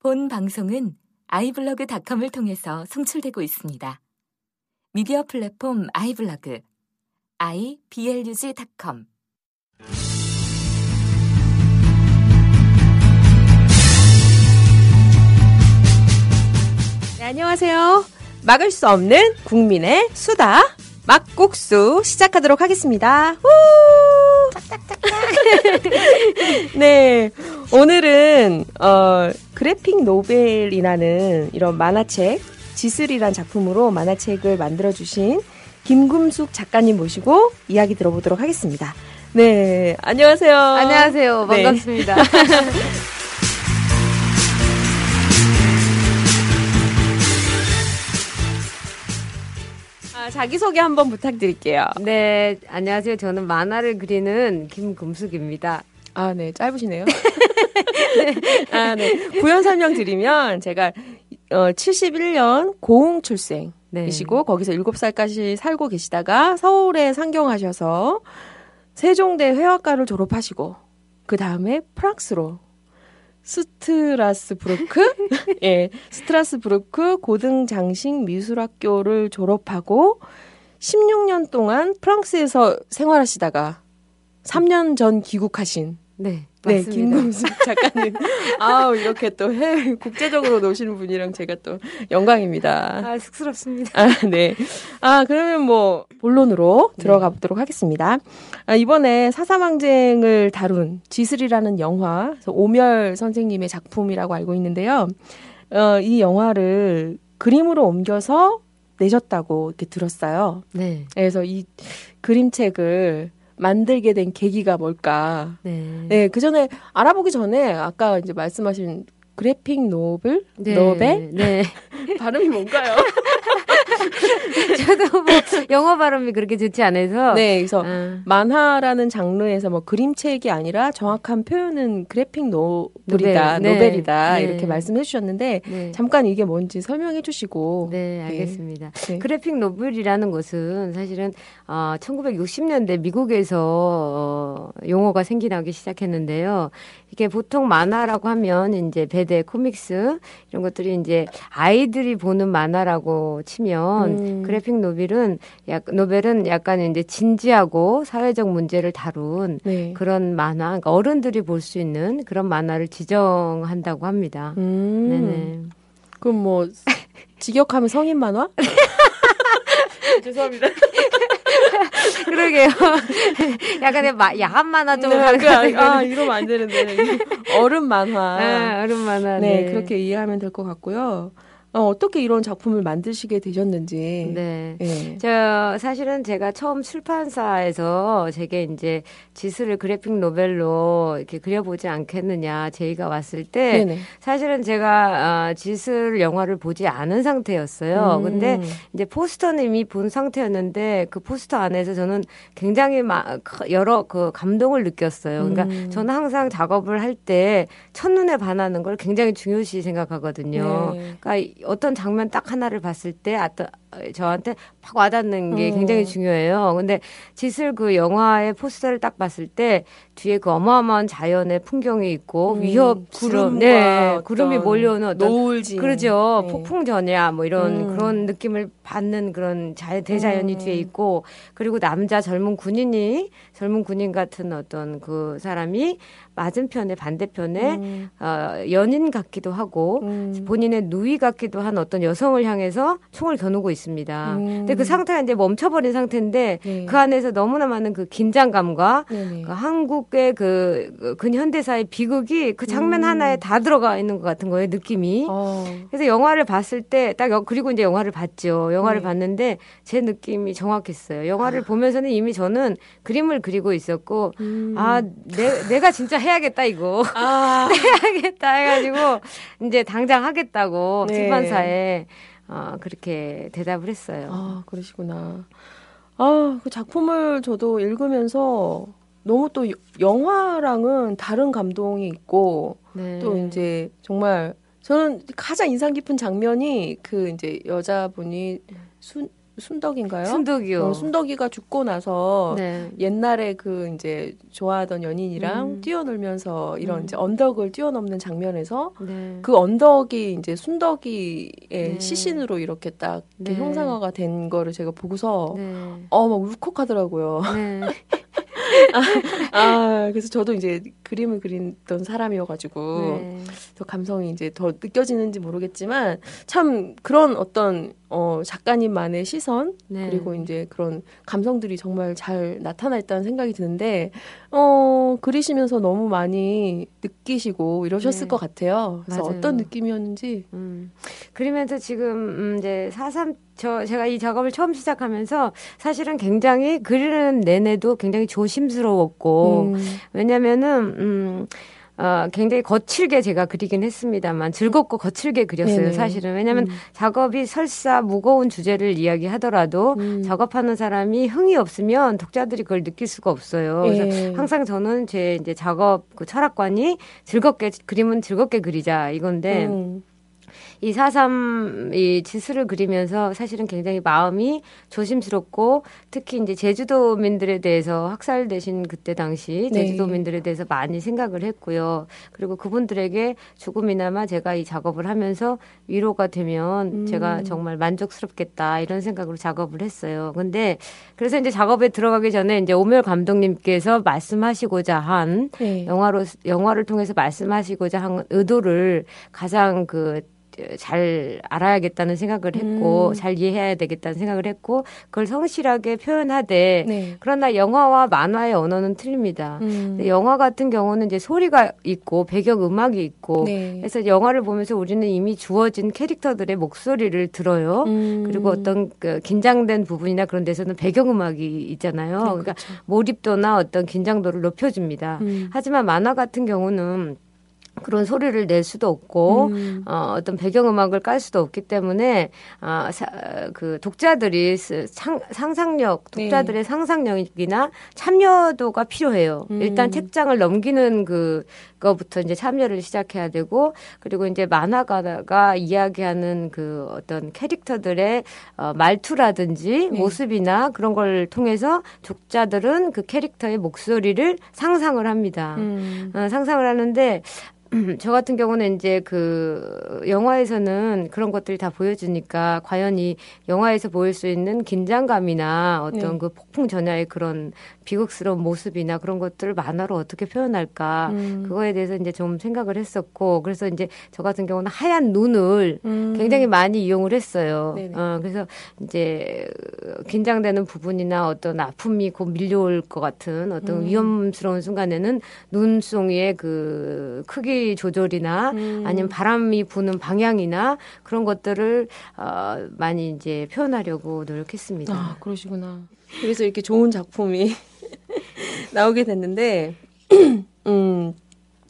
본 방송은 아이블로그닷컴을 통해서 송출되고 있습니다. 미디어 플랫폼 아이블로그 iblog.com 네, 안녕하세요. 막을 수 없는 국민의 수다 막국수 시작하도록 하겠습니다. 후! 네, 오늘은 어, 그래픽 노벨이라는 이런 만화책 지슬이란 작품으로 만화책을 만들어 주신 김금숙 작가님 모시고 이야기 들어보도록 하겠습니다. 네, 안녕하세요. 안녕하세요. 네. 반갑습니다. 아, 자기소개 한번 부탁드릴게요. 네, 안녕하세요. 저는 만화를 그리는 김금숙입니다. 아, 네, 짧으시네요. 아, 네. 구현 설명 드리면 제가 어, 71년 고흥 출생 이시고 네. 거기서 7살까지 살고 계시다가 서울에 상경하셔서 세종대 회화과를 졸업하시고 그 다음에 프랑스로 스트라스부르크 예, 스트라스부르크 고등장식 미술학교를 졸업하고 16년 동안 프랑스에서 생활하시다가 3년 전 귀국하신 네, 네, 맞습니다. 김금숙 작가님. 아우, 이렇게 또 해외, 국제적으로 노시는 분이랑 제가 또 영광입니다. 아, 쑥스럽습니다. 아, 네. 아, 그러면 뭐, 본론으로 네. 들어가 보도록 하겠습니다. 아, 이번에 사사망쟁을 다룬 지슬이라는 영화, 오멸 선생님의 작품이라고 알고 있는데요. 어, 이 영화를 그림으로 옮겨서 내셨다고 이렇게 들었어요. 네, 그래서 이 그림책을 만들게 된 계기가 뭘까? 네. 네, 그 전에 알아보기 전에 아까 이제 말씀하신 graphic novel, 네, novel 네. 발음이 뭔가요? 저도 뭐 영어 발음이 그렇게 좋지 않아서. 네, 그래서 아, 만화라는 장르에서 뭐 그림책이 아니라 정확한 표현은 graphic novel이다, novel, 네. novel이다 네. 이렇게 말씀해 주셨는데 네. 잠깐 이게 뭔지 설명해 주시고. 네, 알겠습니다. 네. graphic novel이라는 것은 사실은 어, 1960년대 미국에서 어, 용어가 생겨나기 시작했는데요. 이게 보통 만화라고 하면 이제 배대 코믹스 이런 것들이 이제 아이들이 보는 만화라고 치면 음. 그래픽 노벨은 약 노벨은 약간 이제 진지하고 사회적 문제를 다룬 네. 그런 만화, 그러니까 어른들이 볼 수 있는 그런 만화를 지정한다고 합니다. 음. 네네. 그럼 뭐 직역하면 성인 만화? 죄송합니다. 그러게요. 약간의 마, 야한 만화 쪽으로 네, 그, 거 아. 이러면 안 되는데. 어른 만화. 아, 어른 만화. 네, 네, 그렇게 이해하면 될 것 같고요. 어, 어떻게 이런 작품을 만드시게 되셨는지. 네. 네. 저 사실은 제가 처음 출판사에서 제게 이제 지수를 그래픽 노벨로 이렇게 그려보지 않겠느냐 제의가 왔을 때 네네. 사실은 제가 어, 지술 영화를 보지 않은 상태였어요. 음. 근데 이제 포스터는 이미 본 상태였는데 그 포스터 안에서 저는 굉장히 마, 여러 그 감동을 느꼈어요. 그러니까 음. 저는 항상 작업을 할 때 첫눈에 반하는 걸 굉장히 중요시 생각하거든요. 네. 그러니까 어떤 장면 딱 하나를 봤을 때 어떤 저한테 팍 와닿는 게 음. 굉장히 중요해요. 근데 지슬 그 영화의 포스터를 딱 봤을 때 뒤에 그 어마어마한 자연의 풍경이 있고 음, 위협스러운 구름과 네, 구름이 몰려오는 어떤 노을진. 그러죠. 네. 폭풍 전야 뭐 이런 음. 그런 느낌을 받는 그런 자, 대자연이 음. 뒤에 있고 그리고 남자 젊은 군인이 젊은 군인 같은 어떤 그 사람이 맞은편에 반대편에 음. 어, 연인 같기도 하고 음. 본인의 누이 같기도 한 어떤 여성을 향해서 총을 겨누고 있 습니다. 음. 근데 그 상태가 이제 멈춰버린 상태인데 네. 그 안에서 너무나 많은 그 긴장감과 네네. 그 한국의 그, 그 근현대사의 비극이 그 장면 음. 하나에 다 들어가 있는 것 같은 거예요, 느낌이. 어. 그래서 영화를 봤을 때 딱 그리고 이제 영화를 봤죠. 영화를 네. 봤는데 제 느낌이 정확했어요. 영화를 보면서는 이미 저는 그림을 그리고 있었고 음. 아, 내, 내가 진짜 해야겠다 이거. 아. 해야겠다 해가지고 이제 당장 하겠다고 네. 출판사에 어, 그렇게 대답을 했어요. 아, 그러시구나. 아, 그 작품을 저도 읽으면서 너무 또 여- 영화랑은 다른 감동이 있고 네. 또 이제 정말 저는 가장 인상 깊은 장면이 그 이제 여자분이 순 순덕인가요? 순덕이요. 어, 순덕이가 죽고 나서 네. 옛날에 그 이제 좋아하던 연인이랑 음. 뛰어놀면서 이런 음. 이제 언덕을 뛰어넘는 장면에서 네. 그 언덕이 이제 순덕이의 네. 시신으로 이렇게 딱 이렇게 네. 형상화가 된 거를 제가 보고서 네. 어막 울컥하더라고요. 네. 아 그래서 저도 이제 그림을 그리던 사람이어가지고 네. 더 감성이 이제 더 느껴지는지 모르겠지만 참 그런 어떤 어 작가님만의 시선 네. 그리고 이제 그런 감성들이 정말 잘 나타나 있다는 생각이 드는데 어 그리시면서 너무 많이 느끼시고 이러셨을 네. 것 같아요. 그래서 맞아요. 어떤 느낌이었는지 음. 그러면서 지금 음, 이제 사삼 저 제가 이 작업을 처음 시작하면서 사실은 굉장히 그리는 내내도 굉장히 조심스러웠고 음, 왜냐면은 음 어, 굉장히 거칠게 제가 그리긴 했습니다만 즐겁고 거칠게 그렸어요 네네. 사실은 왜냐면 음. 작업이 설사 무거운 주제를 이야기하더라도 음. 작업하는 사람이 흥이 없으면 독자들이 그걸 느낄 수가 없어요. 그래서 예. 항상 저는 제 이제 작업 그 철학관이 즐겁게 그림은 즐겁게 그리자 이건데 음, 이 사삼 이 지수를 그리면서 사실은 굉장히 마음이 조심스럽고 특히 이제 제주도민들에 대해서 학살되신 그때 당시 네. 제주도민들에 대해서 많이 생각을 했고요. 그리고 그분들에게 조금이나마 제가 이 작업을 하면서 위로가 되면 음. 제가 정말 만족스럽겠다 이런 생각으로 작업을 했어요. 근데 그래서 이제 작업에 들어가기 전에 이제 오멸 감독님께서 말씀하시고자 한 네. 영화로 영화를 통해서 말씀하시고자 한 의도를 가장 그 잘 알아야겠다는 생각을 했고 음. 잘 이해해야 되겠다는 생각을 했고 그걸 성실하게 표현하되 네. 그러나 영화와 만화의 언어는 틀립니다. 음. 영화 같은 경우는 이제 소리가 있고 배경 음악이 있고 네. 그래서 영화를 보면서 우리는 이미 주어진 캐릭터들의 목소리를 들어요. 음. 그리고 어떤 그 긴장된 부분이나 그런 데서는 배경 음악이 있잖아요. 네, 그러니까 그렇죠. 몰입도나 어떤 긴장도를 높여줍니다. 음. 하지만 만화 같은 경우는 그런 소리를 낼 수도 없고 음. 어, 어떤 배경음악을 깔 수도 없기 때문에 아, 사, 그 독자들이 스- 상, 상상력, 네. 독자들의 상상력이나 참여도가 필요해요. 음. 일단 책장을 넘기는 그 거부터 이제 참여를 시작해야 되고 그리고 이제 만화가가 이야기하는 그 어떤 캐릭터들의 어, 말투라든지 네. 모습이나 그런 걸 통해서 독자들은 그 캐릭터의 목소리를 상상을 합니다. 음. 어, 상상을 하는데 저 같은 경우는 이제 그 영화에서는 그런 것들이 다 보여주니까 과연 이 영화에서 보일 수 있는 긴장감이나 어떤 네. 그 폭풍 전야의 그런 비극스러운 모습이나 그런 것들을 만화로 어떻게 표현할까 음. 그거에 대해서 이제 좀 생각을 했었고 그래서 이제 저 같은 경우는 하얀 눈을 음. 굉장히 많이 이용을 했어요. 네네. 어, 그래서 이제 긴장되는 부분이나 어떤 아픔이 곧 밀려올 것 같은 어떤 음. 위험스러운 순간에는 눈송이의 그 크기 조절이나 음. 아니면 바람이 부는 방향이나 그런 것들을 어, 많이 이제 표현하려고 노력했습니다. 아, 그러시구나. 그래서 이렇게 좋은 작품이 나오게 됐는데, 음,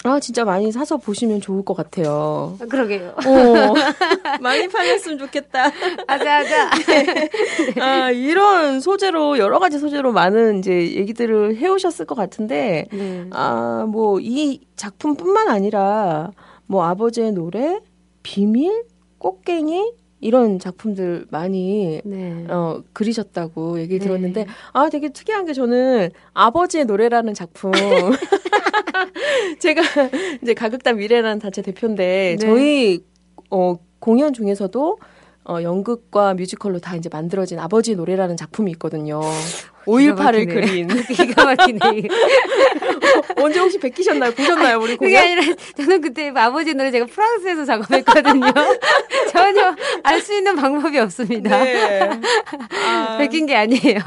아, 진짜 많이 사서 보시면 좋을 것 같아요. 아, 그러게요. 어, 많이 팔렸으면 좋겠다. 아자 아자. 아, 이런 소재로, 여러 가지 소재로 많은 이제 얘기들을 해오셨을 것 같은데, 네. 아, 뭐, 이 작품뿐만 아니라, 뭐, 아버지의 노래, 비밀, 꽃갱이, 이런 작품들 많이 네. 어, 그리셨다고 얘기 네. 들었는데, 아, 되게 특이한 게 저는 아버지의 노래라는 작품. 제가 이제 가극단 미래라는 단체 대표인데, 네. 저희, 어, 공연 중에서도 어, 연극과 뮤지컬로 다 이제 만들어진 아버지의 노래라는 작품이 있거든요. 5.18을 막히네. 그린. 기가 막히네. 언제 혹시 뵙기셨나요? 보셨나요? 우리 그게 공연? 아니라 저는 그때 아버지 노래 제가 프랑스에서 작업했거든요. 전혀 알 수 있는 방법이 없습니다. 네. 아, 베낀 게 아니에요.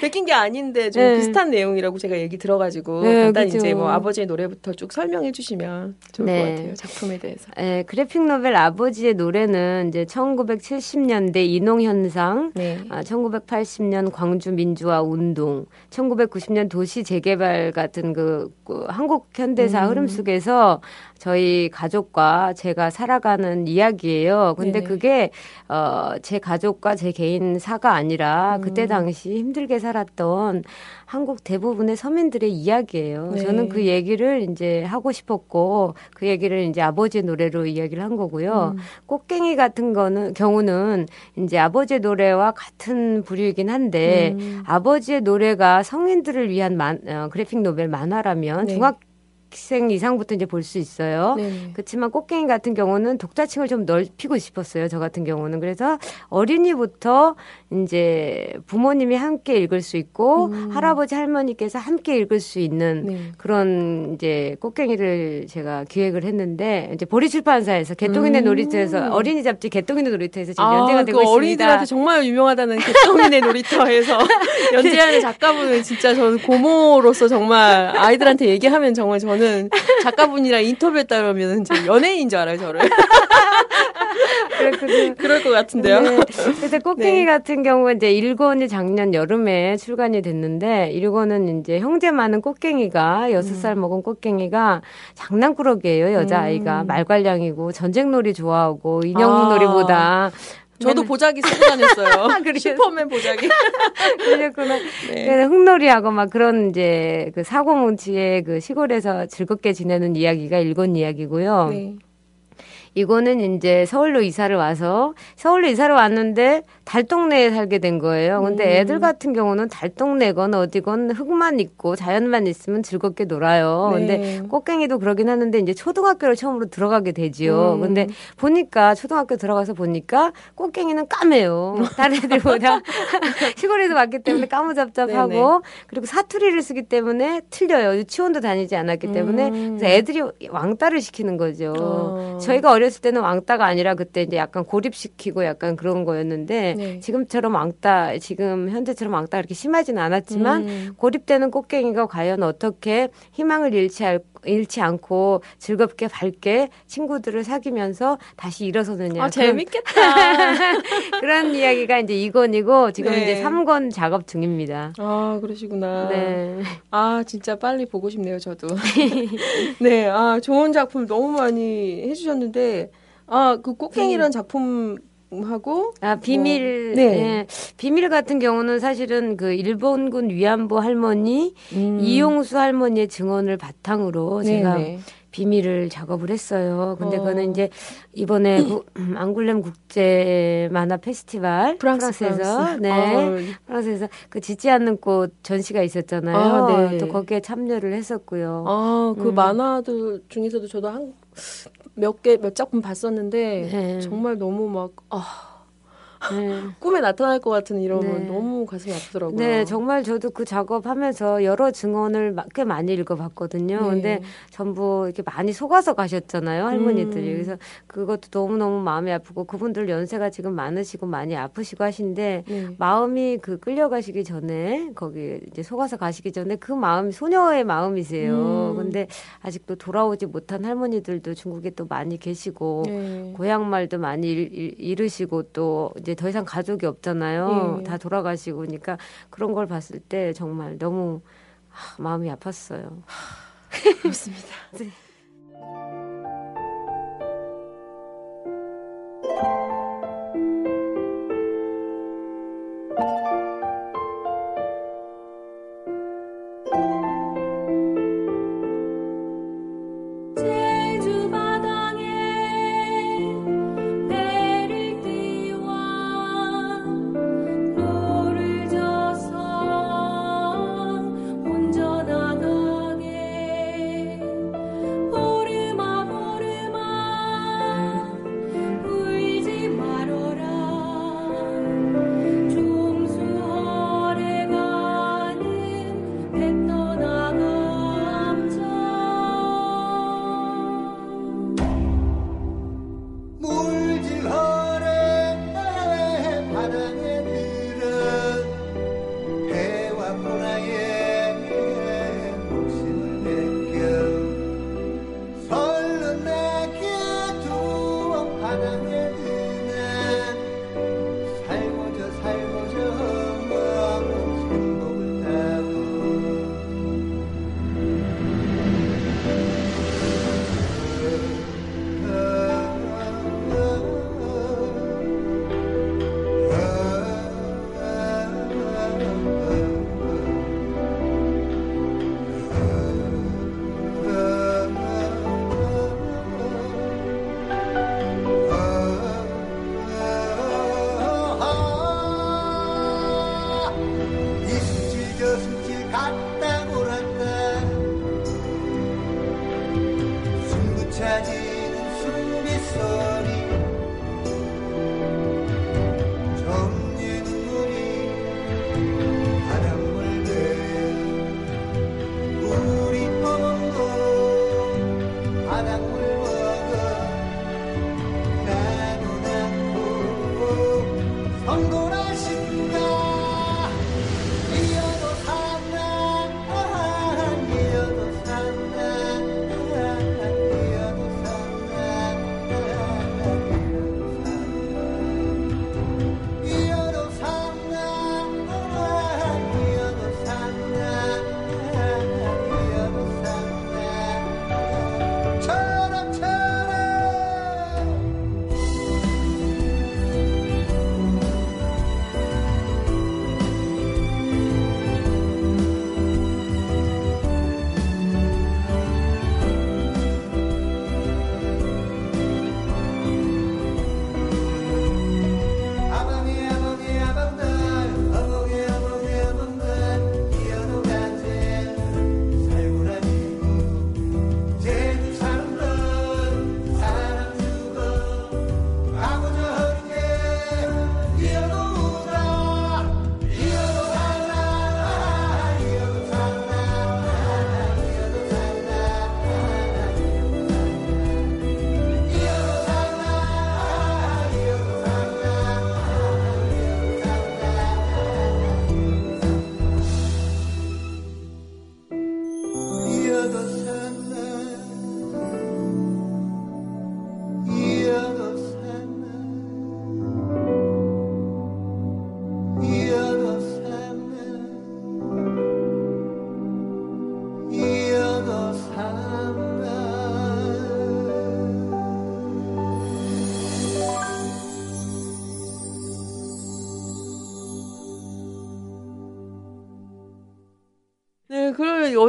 베낀 게 아닌데 좀 네. 비슷한 내용이라고 제가 얘기 들어가지고 네, 간단히 그죠. 이제 뭐 아버지의 노래부터 쭉 설명해 주시면 좋을 네. 것 같아요 작품에 대해서. 예, 그래픽 노벨 아버지의 노래는 이제 1970년대 인홍 현상, 네. 아, 1980년 광주 민주 화 운동, 1990년 도시 재개발 같은 그, 그 한국 현대사 음. 흐름 속에서 저희 가족과 제가 살아가는 이야기예요. 근데 네네. 그게 어, 제 가족과 제 개인 사가 아니라 그때 음. 당시 힘들게 살았던 한국 대부분의 서민들의 이야기예요. 네. 저는 그 얘기를 이제 하고 싶었고 그 얘기를 이제 아버지의 노래로 이야기를 한 거고요. 음. 꽃갱이 같은 거는 경우는 이제 아버지의 노래와 같은 부류이긴 한데 음. 아버지의 노래가 성인들을 위한 만, 어, 그래픽 노벨 만화라면 네. 중학 생 이상부터 이제 볼 수 있어요. 네. 그렇지만 꽃갱이 같은 경우는 독자층을 좀 넓히고 싶었어요. 저 같은 경우는 그래서 어린이부터 이제 부모님이 함께 읽을 수 있고 음. 할아버지 할머니께서 함께 읽을 수 있는 네. 그런 이제 꽃갱이를 제가 기획을 했는데 이제 보리출판사에서 개똥이네 음. 놀이터에서 어린이 잡지 개똥이네 놀이터에서 지금 아, 연재가 되고 그 있습니다. 어린이들한테 정말 유명하다는 개똥이네 놀이터에서 연재하는 작가분은 진짜 저는 고모로서 정말 아이들한테 얘기하면 정말 저는 작가분이랑 인터뷰했다 그러면 저 연예인인 줄 알아요, 저를. 그랬거든요. 그럴 것 같은데요. 네. 그래서 꽃갱이 네. 같은 경우 이제 일권이 작년 여름에 출간이 됐는데 일권은 이제 형제 많은 꽃갱이가 여섯 살 먹은 꽃갱이가 장난꾸러기예요 여자 아이가 음. 말괄량이고 전쟁놀이 좋아하고 인형 아. 놀이보다 저도 보자기 쓰고 다녔어요. 슈퍼맨 보자기. 그랬구나. 네. 그래서 흙놀이하고 막 그런 이제 그 사고뭉치의 그 시골에서 즐겁게 지내는 이야기가 일권 이야기고요. 네. 이거는 이제 서울로 이사를 와서 서울로 이사를 왔는데 달동네에 살게 된 거예요. 근데 음. 애들 같은 경우는 달동네건 어디건 흙만 있고 자연만 있으면 즐겁게 놀아요. 근데 네. 꽃갱이도 그러긴 하는데 이제 초등학교를 처음으로 들어가게 되지요. 음. 근데 보니까 초등학교 들어가서 보니까 꽃갱이는 까매요. 다른 애들보다 시골에서 왔기 때문에 까무잡잡하고 네네. 그리고 사투리를 쓰기 때문에 틀려요. 유치원도 다니지 않았기 때문에 음. 그래서 애들이 왕따를 시키는 거죠. 어. 저희가 어 렸을 때는 왕따가 아니라 그때 이제 약간 고립시키고 약간 그런 거였는데 네. 지금처럼 왕따 지금 현재처럼 왕따가 그렇게 심하지는 않았지만 음. 고립되는 꽃갱이가 과연 어떻게 희망을 잃지, 알- 잃지 않고 즐겁게 밝게 친구들을 사귀면서 다시 일어서느냐 아, 재밌겠다. 그런 이야기가 이제 2권이고 지금 네. 이제 3권 작업 중입니다. 아, 그러시구나. 네. 아, 진짜 빨리 보고 싶네요, 저도. 네, 아, 좋은 작품 너무 많이 해 주셨는데, 아, 그 꽃갱이라는 작품 하고, 아, 비밀, 네. 네. 비밀 같은 경우는 사실은 그 일본군 위안부 할머니, 음. 이용수 할머니의 증언을 바탕으로 제가 네네. 비밀을 작업을 했어요. 근데 어. 그거는 이제 이번에 구- 앙굴렘 국제 만화 페스티벌 프랑스, 에서 프랑스. 네. 아, 프랑스에서 그 짓지 않는 꽃 전시가 있었잖아요. 아, 네. 또 거기에 참여를 했었고요. 아, 그 음. 만화들 중에서도 저도 한 몇 개, 몇 작품 봤었는데, 네. 정말 너무 막, 아, 네. 꿈에 나타날 것 같은 이러면 네. 너무 가슴이 아프더라고요. 네, 정말 저도 그 작업하면서 여러 증언을 마- 꽤 많이 읽어봤거든요. 네. 근데 전부 이렇게 많이 속아서 가셨잖아요, 할머니들이. 음. 그래서 그것도 너무너무 마음이 아프고 그분들 연세가 지금 많으시고 많이 아프시고 하신데 네. 마음이 그 끌려가시기 전에 거기 이제 속아서 가시기 전에 그 마음이 소녀의 마음이세요. 음. 근데 아직도 돌아오지 못한 할머니들도 중국에 또 많이 계시고 네. 고향 말도 많이 잃- 잃으시고 또 이제 더 이상 가족이 없잖아요. 예. 다 돌아가시고 그러니까 그런 걸 봤을 때 정말 너무 하, 마음이 아팠어요. 그렇습니다. 제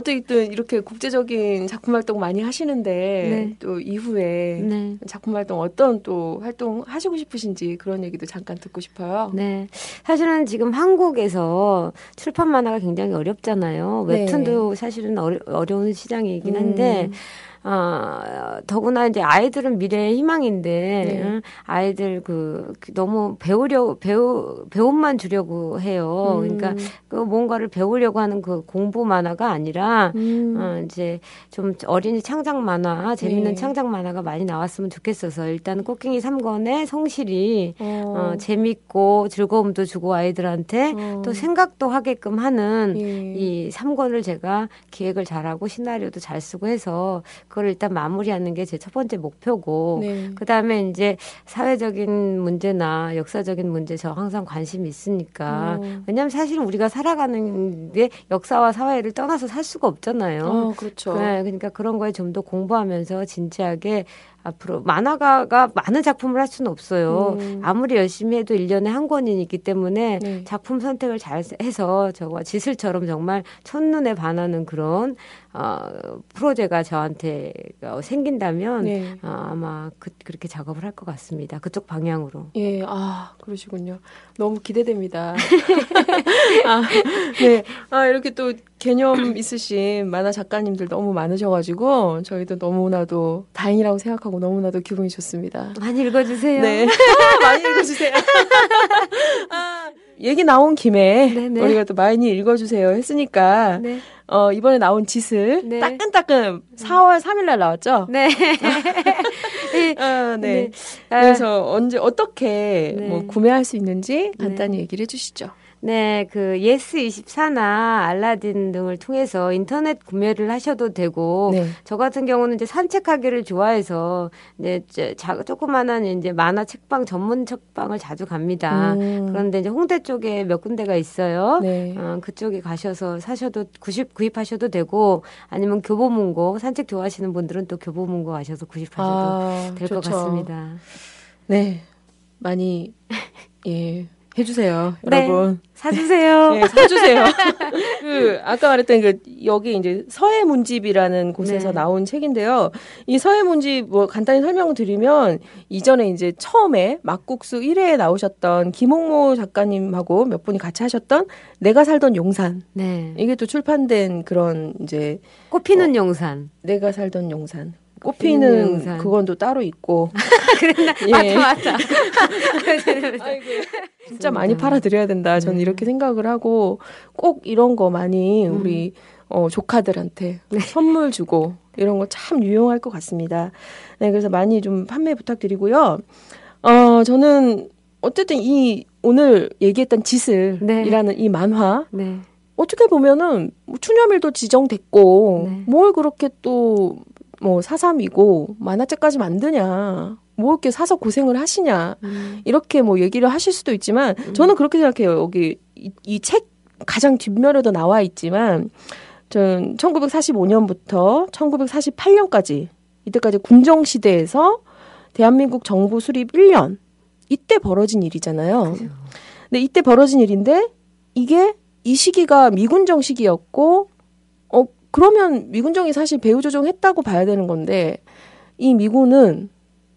어쨌든 이렇게 국제적인 작품 활동 많이 하시는데 네. 또 이후에 네. 작품 활동 어떤 또 활동 하시고 싶으신지 그런 얘기도 잠깐 듣고 싶어요. 네. 사실은 지금 한국에서 출판 만화가 굉장히 어렵잖아요. 네. 웹툰도 사실은 어려, 어려운 시장이긴 한데, 음. 아, 더구나 이제 아이들은 미래의 희망인데, 네. 응? 아이들 그, 그 너무 배우려, 배우, 배움만 주려고 해요. 음. 그러니까 그 뭔가를 배우려고 하는 그 공부 만화가 아니라, 음. 어, 이제 좀 어린이 창작 만화, 재밌는 네. 창작 만화가 많이 나왔으면 좋겠어서 일단 꽃갱이 3권의 성실히 어. 어, 재밌고 즐거움도 주고 아이들한테 어. 또 생각도 하게끔 하는 예. 이 3권을 제가 기획을 잘하고 시나리오도 잘 쓰고 해서 그걸 일단 마무리하는 게 제 첫 번째 목표고 네. 그 다음에 이제 사회적인 문제나 역사적인 문제 저 항상 관심이 있으니까 어. 왜냐하면 사실 우리가 살아가는 게 역사와 사회를 떠나서 살 수가 없잖아요. 어, 그렇죠. 네, 그러니까 그런 거에 좀 더 공부하면서 진지하게 앞으로 만화가가 많은 작품을 할 수는 없어요. 음. 아무리 열심히 해도 일년에 한 권이기 때문에 네. 작품 선택을 잘 해서 저와 지슬처럼 정말 첫눈에 반하는 그런 어, 프로제가 저한테 어, 생긴다면 네. 어, 아마 그, 그렇게 작업을 할 것 같습니다. 그쪽 방향으로. 예, 아, 그러시군요. 너무 기대됩니다. 아, 네. 아, 이렇게 또 개념 있으신 만화 작가님들 너무 많으셔가지고, 저희도 너무나도 다행이라고 생각하고 너무나도 기분이 좋습니다. 많이 읽어주세요. 네. 많이 읽어주세요. 아, 얘기 나온 김에, 네네. 우리가 또 많이 읽어주세요 했으니까, 네. 어, 이번에 나온 지슬 네. 따끈따끈 4월 3일날 나왔죠? 네. 아, 네. 네. 아, 그래서 언제 어떻게 네. 뭐 구매할 수 있는지 간단히 얘기를 해주시죠. 네, 그 예스24나 알라딘 등을 통해서 인터넷 구매를 하셔도 되고 네. 저 같은 경우는 이제 산책하기를 좋아해서 이제 저- 자, 조그마한 이제 만화 책방 전문 책방을 자주 갑니다. 음. 그런데 이제 홍대 쪽에 몇 군데가 있어요. 네. 어, 그쪽에 가셔서 사셔도 구입 구입하셔도 되고 아니면 교보문고 산책 좋아하시는 분들은 또 교보문고 가셔서 구입하셔도 아, 될것 좋죠. 같습니다. 네. 많이, 예, 해주세요. 네. 여러분. 사주세요. 네, 사주세요. 그, 아까 말했던 그, 여기 이제 서해 문집이라는 곳에서 네. 나온 책인데요. 이 서해 문집 뭐 간단히 설명을 드리면, 이전에 이제 처음에 막국수 1회에 나오셨던 김홍모 작가님하고 몇 분이 같이 하셨던 내가 살던 용산. 네. 이게 또 출판된 그런 이제 꽃피는 용산. 내가 살던 용산. 꽃피는. 그건 또 따로 있고. 그랬나? 예. 맞다, 맞다. 진짜 많이 팔아드려야 된다. 저는 네. 이렇게 생각을 하고 꼭 이런 거 많이 음. 우리 어, 조카들한테 네. 선물 주고 이런 거 참 유용할 것 같습니다. 네, 그래서 많이 좀 판매 부탁드리고요. 어, 저는 어쨌든 이 오늘 얘기했던 지슬이라는 이 만화 네. 어떻게 보면은 뭐 추념일도 지정됐고 네. 뭘 그렇게 또 뭐 사삼이고 만화책까지 만드냐 뭐 이렇게 사서 고생을 하시냐 음. 이렇게 뭐 얘기를 하실 수도 있지만 저는 그렇게 생각해요 여기 이책 가장 뒷면에도 나와 있지만 전 1945년부터 1948년까지 이때까지 군정 시대에서 대한민국 정부 수립 1년 이때 벌어진 일이잖아요. 그죠. 근데 이때 벌어진 일인데 이게 이 시기가 미군정 시기였고 어 그러면 미군정이 사실 배후 조종했다고 봐야 되는 건데 이 미군은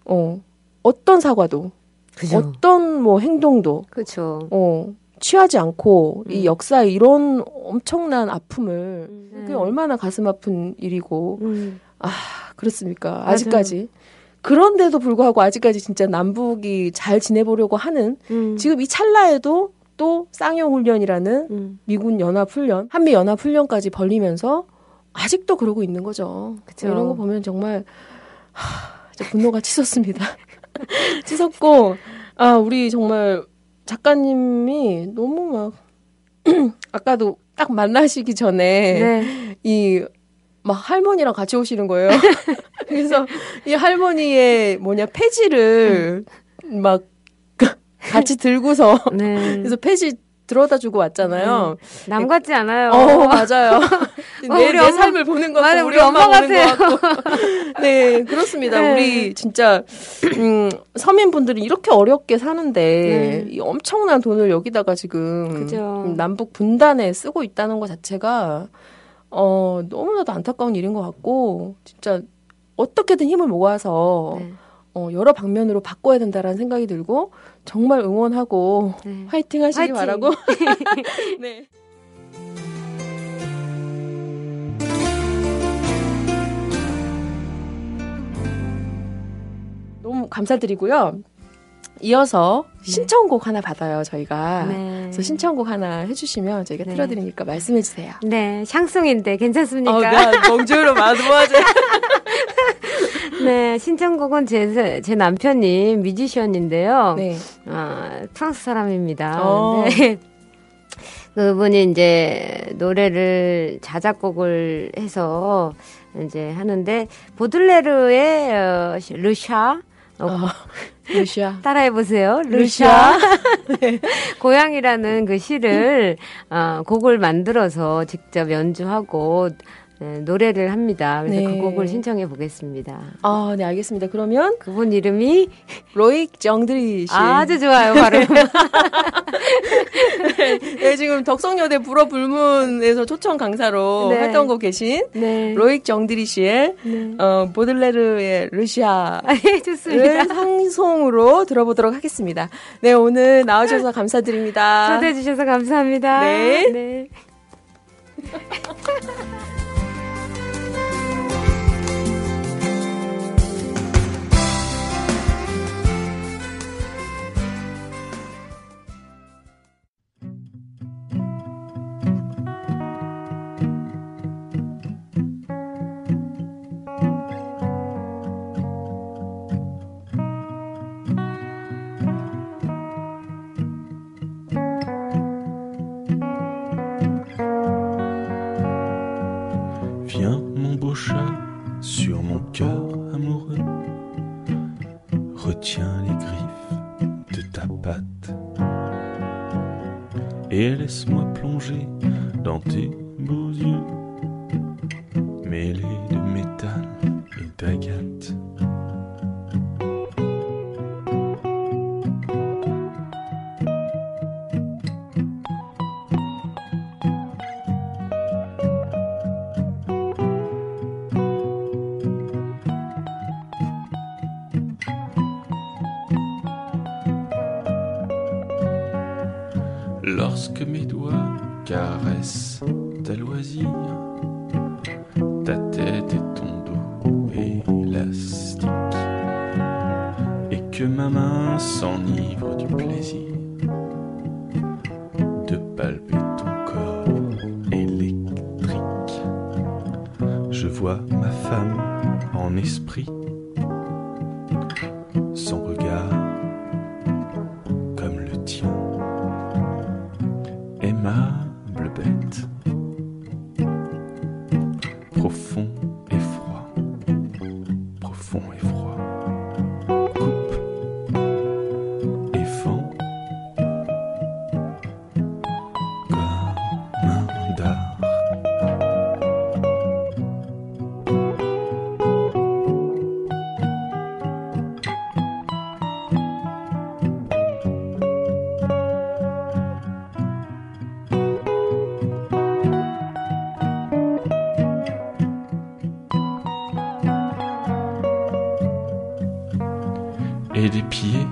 어 어떤 사과도 그죠. 어떤 뭐 행동도 그렇죠. 어 취하지 않고 이 음. 역사의 이런 엄청난 아픔을 음. 그게 얼마나 가슴 아픈 일이고 음. 그렇습니까 맞아요. 아직까지 그런데도 불구하고 아직까지 진짜 남북이 잘 지내보려고 하는 음. 지금 이 찰나에도 또 쌍용 훈련이라는 음. 미군 연합 훈련, 한미 연합 훈련까지 벌리면서 아직도 그러고 있는 거죠. 그쵸. 이런 거 보면 정말 하, 분노가 치솟습니다. 치솟고 아 우리 정말 작가님이 너무 막 아까도 딱 만나시기 전에 네. 이막 할머니랑 같이 오시는 거예요. 그래서 이 할머니의 뭐냐 폐지를 막 같이 들고서 네. 그래서 폐지 들어다 주고 왔잖아요. 남 같지 않아요. 어, 맞아요. 내, 우리 내 엄마- 삶을 보는 것 같고, 우리 우리 엄마 같고. 네, 그렇습니다. 네. 우리 진짜, 음, 서민분들이 이렇게 어렵게 사는데, 네. 이 엄청난 돈을 여기다가 지금, 그죠. 음, 남북 분단에 쓰고 있다는 것 자체가, 어, 너무나도 안타까운 일인 것 같고, 진짜 어떻게든 힘을 모아서 네. 어, 여러 방면으로 바꿔야 된다라는 생각이 들고, 정말 응원하고 네. 화이팅 하시기 화이팅! 바라고. 네. 너무 감사드리고요. 이어서 신청곡 하나 받아요, 저희가. 네. 그래서 신청곡 하나 해주시면 저희가 네. 틀어드리니까 말씀해 주세요. 네, 샹송인데 괜찮습니까? 어, 나 멍주로 마주하지. 네, 신청곡은 제, 제 남편이 뮤지션인데요. 네. 아, 프랑스 사람입니다. 어. 네. 그분이 이제 노래를 자작곡을 해서 이제 하는데 보들레르의 어, 르샤 어, 어, 루시아. 따라해 보세요. 르샤. 르샤. 고향이라는 그 시를 어, 곡을 만들어서 직접 연주하고 네, 노래를 합니다. 그래서 네. 그 곡을 신청해 보겠습니다. 아, 네, 알겠습니다. 그러면 그분 이름이 로익 정드리 씨. 아 주 좋아요. 바로 네, 지금 덕성여대 불어 불문에서 초청 강사로 네. 활동하고 계신 네. 로익 정드리 씨의 네. 어, 보들레르의 르시아. 아, 예, 좋습니다. 를 상송으로 들어보도록 하겠습니다. 네, 오늘 나와주셔서 감사드립니다. 초대해 주셔서 감사합니다. 네. Retiens les griffes de ta patte. Et laisse-moi plonger dans tes beaux yeux, mêlés de je vois ma femme en esprit, et des pieds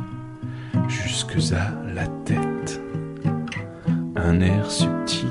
jusque à la tête. Un air subtil,